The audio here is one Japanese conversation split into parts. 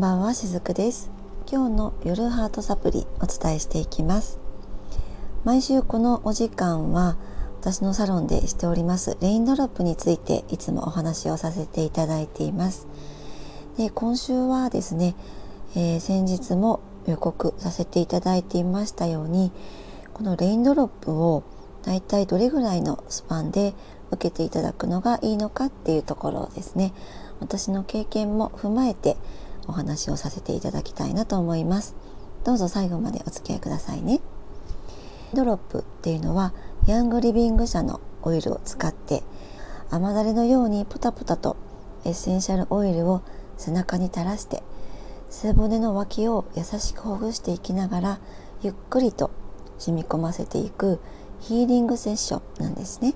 んばんはしずくです。今日の夜ハートサプリお伝えしていきます。毎週このお時間は私のサロンでしておりますレインドロップについていつもお話をさせていただいています。で今週はですね、えー、先日も予告させていただいていましたようにこのレインドロップをだいたいどれぐらいのスパンで受けていただくのがいいのかっていうところですね。私の経験も踏まえてお話をさせていただきたいなと思いますどうぞ最後までお付き合いくださいねドロップっていうのはヤングリビング社のオイルを使って雨だれのようにポタポタとエッセンシャルオイルを背中に垂らして背骨の脇を優しくほぐしていきながらゆっくりと染み込ませていくヒーリングセッションなんですね。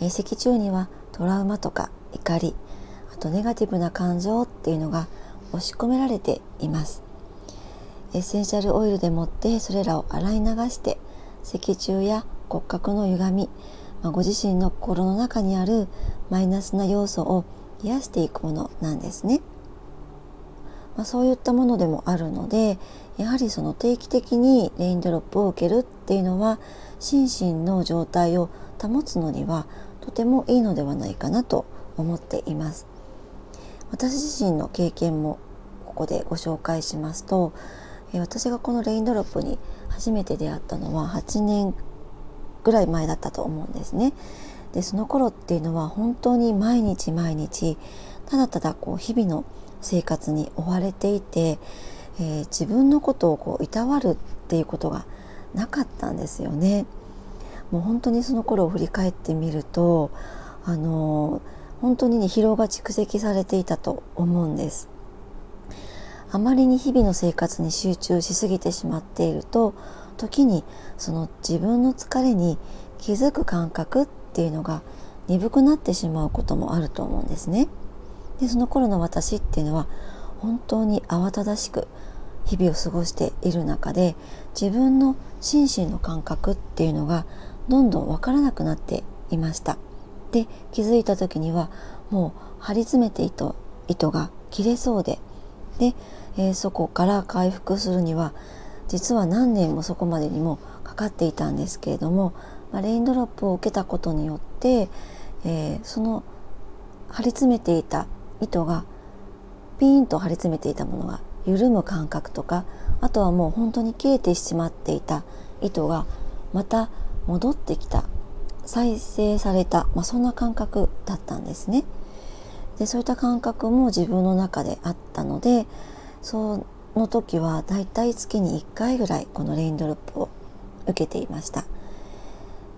え脊柱にはトラウマとか怒りあとネガティブな感情っていうのが押し込められています。エッセンシャルオイルでもってそれらを洗い流して脊柱や骨格の歪み、まあ、ご自身の心の中にあるマイナスな要素を癒していくものなんですね、まあ、そういったものでもあるのでやはりその定期的にレインドロップを受けるっていうのは心身の状態を保つのにはとてもいいのではないかなと思っています。私自身の経験もここでご紹介しますと私がこのレインドロップに初めて出会ったのは8年ぐらい前だったと思うんですねでその頃っていうのは本当に毎日毎日ただただこう日々の生活に追われていて、えー、自分のことをこういたわるっていうことがなかったんですよね。もう本当にその頃を振り返ってみるとあの本当にね疲労が蓄積されていたと思うんです。あまりに日々の生活に集中しすぎてしまっていると時にその自分の疲れに気づく感覚っていうのが鈍くなってしまうこともあると思うんですね。でその頃の私っていうのは本当に慌ただしく日々を過ごしている中で自分の心身の感覚っていうのがどんどんわからなくなっていました。で気づいた時にはもう張り詰めて糸糸が切れそうで。で、えー、そこから回復するには実は何年もそこまでにもかかっていたんですけれども、まあ、レインドロップを受けたことによって、えー、その張り詰めていた糸がピーンと張り詰めていたものが緩む感覚とかあとはもう本当に切れてしまっていた糸がまた戻ってきた再生された、まあ、そんな感覚だったんですね。でそういった感覚も自分の中であったのでその時はだいたい月に1回ぐらいこのレインドロップを受けていました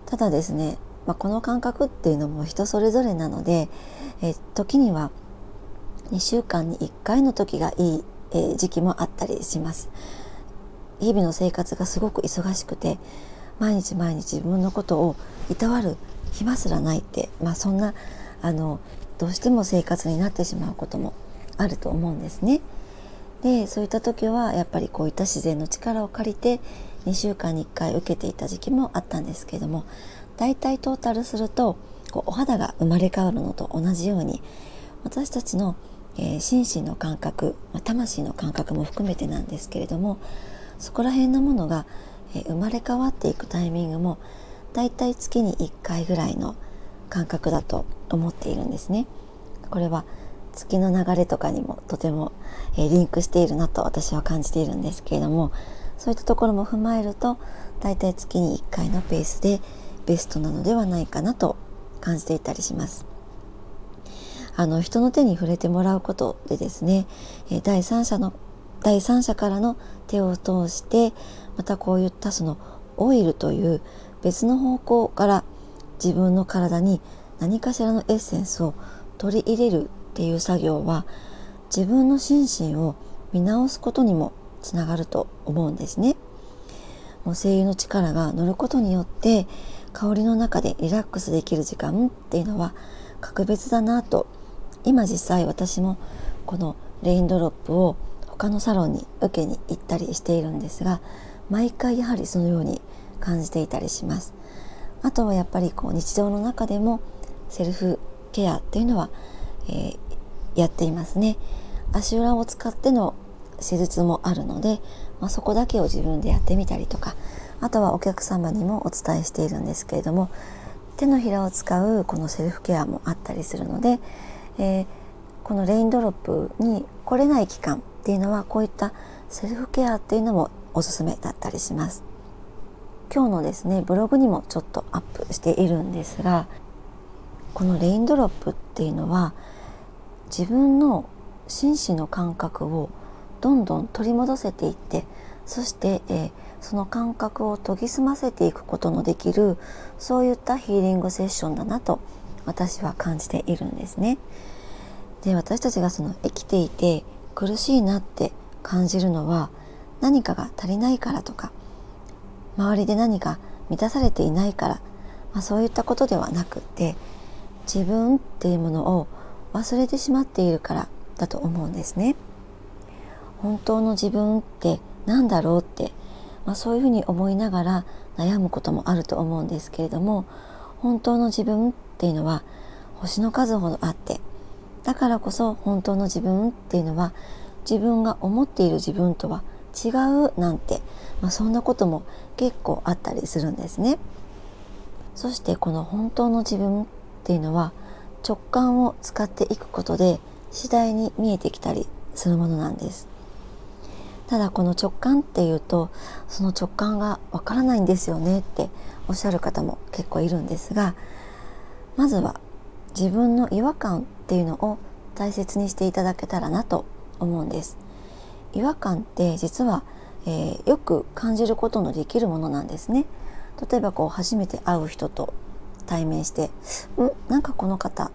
ただですね、まあ、この感覚っていうのも人それぞれなのでえ時には2週間に1回の時がいい、え、時期もあったりします日々の生活がすごく忙しくて毎日毎日自分のことをいたわる暇すらないって、まあ、そんなあのどうしても生活になってしまうこともあると思うんですね。でそういった時はやっぱりこういった自然の力を借りて2週間に1回受けていた時期もあったんですけどもだいたいトータルするとこうお肌が生まれ変わるのと同じように私たちの、えー、心身の感覚、魂の感覚も含めてなんですけれどもそこら辺のものがえ生まれ変わっていくタイミングもだいたい月に1回ぐらいの感覚だと思っているんですね。これは月の流れとかにもとても、えリンクしているなと私は感じているんですけれどもそういったところも踏まえるとだいたい月に1回のペースでベストなのではないかなと感じていたりします。あの人の手に触れてもらうことでですね第三者の第三者からの手を通してまたこういったそのオイルという別の方向から自分の体に何かしらのエッセンスを取り入れるっていう作業は自分の心身を見直すことにもつながると思うんですね。もう精油の力が乗ることによって香りの中でリラックスできる時間っていうのは格別だなと今実際私もこのレインドロップを他のサロンに受けに行ったりしているんですが毎回やはりそのように感じていたりします。あとはやっぱりこう日常の中でもセルフケアっていうのは、えー、やっていますね。足裏を使っての施術もあるので、まあ、そこだけを自分でやってみたりとかあとはお客様にもお伝えしているんですけれども手のひらを使うこのセルフケアもあったりするので、えー、このレインドロップに来れない期間っていうのはこういったセルフケアっていうのもおすすめだったりします。今日のですねブログにもちょっとアップしているんですがこのレインドロップっていうのは自分の心身の感覚をどんどん取り戻せていってそして、えー、その感覚を研ぎ澄ませていくことのできるそういったヒーリングセッションだなと私は感じているんですね。で私たちがその生きていて苦しいなって感じるのは何かが足りないからとか周りで何か満たされていないから、まあ、そういったことではなくって自分っていうものを忘れてしまっているからだと思うんですね。本当の自分って何だろうって、まあ、そういうふうに思いながら悩むこともあると思うんですけれども本当の自分っていうのは星の数ほどあってだからこそ本当の自分っていうのは自分が思っている自分とは違うなんて、まあ、そんなことも結構あったりするんですね。そしてこの本当の自分っていうのは直感を使っていくことで次第に見えてきたりするものなんです。ただこの直感っていうとその直感がわからないんですよねっておっしゃる方も結構いるんですがまずは自分の違和感っていうのを大切にしていただけたらなと思うんです。違和感って実は、えー、よく感じることのできるものなんですね。例えばこう初めて会う人と対面して「んなんかこの方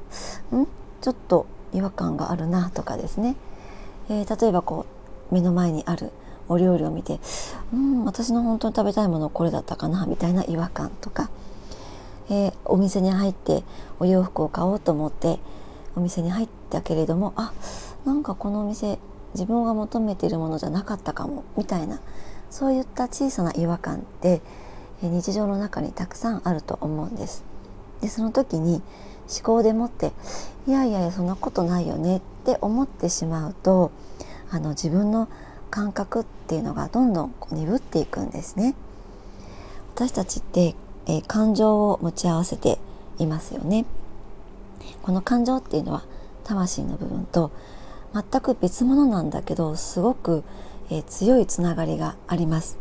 んちょっと違和感があるな」とかですね、えー、例えばこう目の前にあるお料理を見て「うん私の本当に食べたいものこれだったかな」みたいな違和感とか、えー、お店に入ってお洋服を買おうと思ってお店に入ったけれどもあなんかこのお店自分が求めているものじゃなかったかもみたいなそういった小さな違和感って日常の中にたくさんあると思うんです。でその時に思考でもっていやいやいやそんなことないよねって思ってしまうとあの自分の感覚っていうのがどんどん鈍っていくんですね。私たちって、えー、感情を持ち合わせていますよね。この感情っていうのは魂の部分と全く別物なんだけどすごく、えー、強いつながりがあります。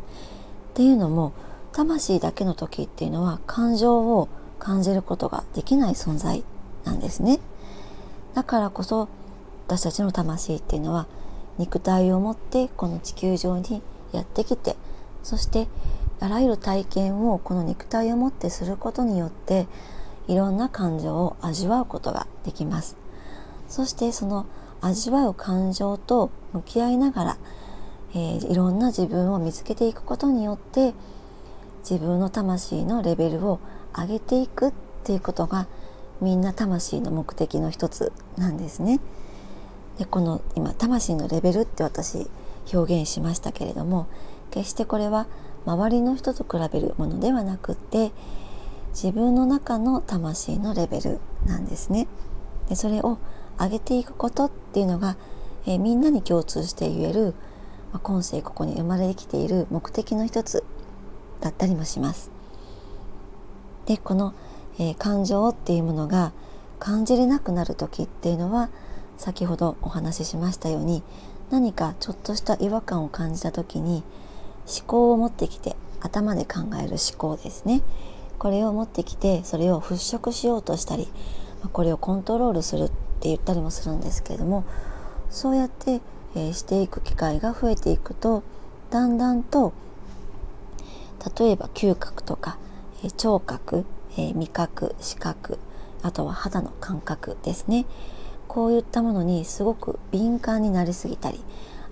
っていうのも魂だけの時っていうのは感情を感じることができない存在なんですね。だからこそ私たちの魂っていうのは肉体を持ってこの地球上にやってきてそしてあらゆる体験をこの肉体を持ってすることによっていろんな感情を味わうことができます。そしてその味わう感情と向き合いながら、えー、いろんな自分を見つけていくことによって自分の魂のレベルを上げていくっていうことがみんな魂の目的の一つなんですね。でこの今魂のレベルって私表現しましたけれども決してこれは周りの人と比べるものではなくって自分の中の魂のレベルなんですね。でそれを上げていくことっていうのが、えー、みんなに共通して言える、まあ、今世ここに生まれてきている目的の一つだったりもします。でこの、えー、感情っていうものが感じれなくなる時っていうのは先ほどお話ししましたように何かちょっとした違和感を感じた時に思考を持ってきて頭で考える思考ですね。これを持ってきてそれを払拭しようとしたりこれをコントロールするって言ったりもするんですけれどもそうやって、えー、していく機会が増えていくとだんだんと例えば嗅覚とか、えー、聴覚、えー、味覚視覚あとは肌の感覚ですね。こういったものにすごく敏感になりすぎたり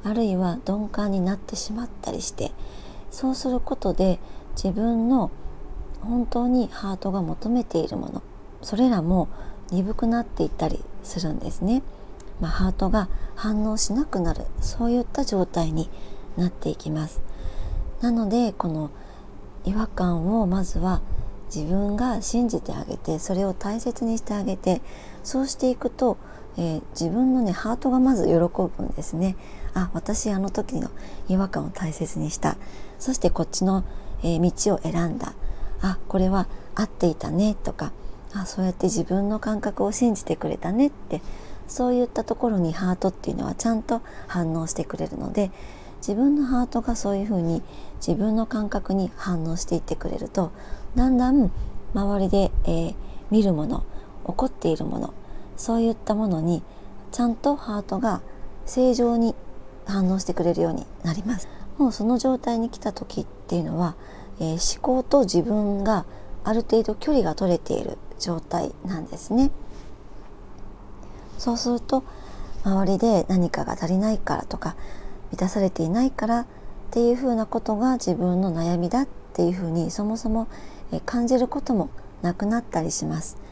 あるいは鈍感になってしまったりしてそうすることで自分の本当にハートが求めているものそれらも鈍くなっていったりするんですね。まあ、ハートが反応しなくなるそういった状態になっていきます。なのでこの違和感をまずは自分が信じてあげてそれを大切にしてあげてそうしていくとえー、自分のねハートがまず喜ぶんですね。あ私あの時の違和感を大切にした。そしてこっちの、えー、道を選んだ。あこれは合っていたね。とかあそうやって自分の感覚を信じてくれたね。ってそういったところにハートっていうのはちゃんと反応してくれるので自分のハートがそういうふうに自分の感覚に反応していってくれるとだんだん周りで、えー、見るもの起こっているものそういったものにちゃんとハートが正常に反応してくれるようになりますもうその状態に来た時っていうのは、えー、思考と自分がある程度距離が取れている状態なんですねそうすると周りで何かが足りないからとか満たされていないからっていうふうなことが自分の悩みだっていうふうにそもそも感じることもなくなったりします。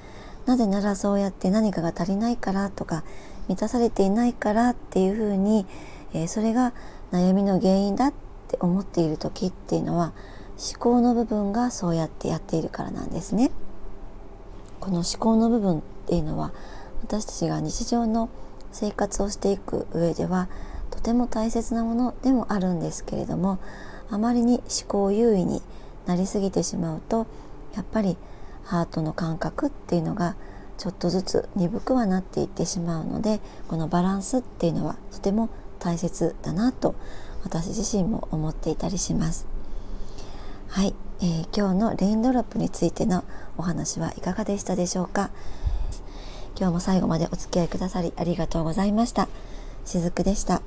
なぜならそうやって何かが足りないからとか満たされていないからっていうふうに、えー、それが悩みの原因だって思っている時っていうのは思考の部分がそうやってやっているからなんですね。この思考の部分っていうのは私たちが日常の生活をしていく上ではとても大切なものでもあるんですけれどもあまりに思考優位になりすぎてしまうとやっぱりハートの感覚っていうのがちょっとずつ鈍くはなっていってしまうのでこのバランスっていうのはとても大切だなと私自身も思っていたりします。はい、えー、今日のレインドロップについてのお話はいかがでしたでしょうか？今日も最後までお付き合いくださりありがとうございました。しずくでした。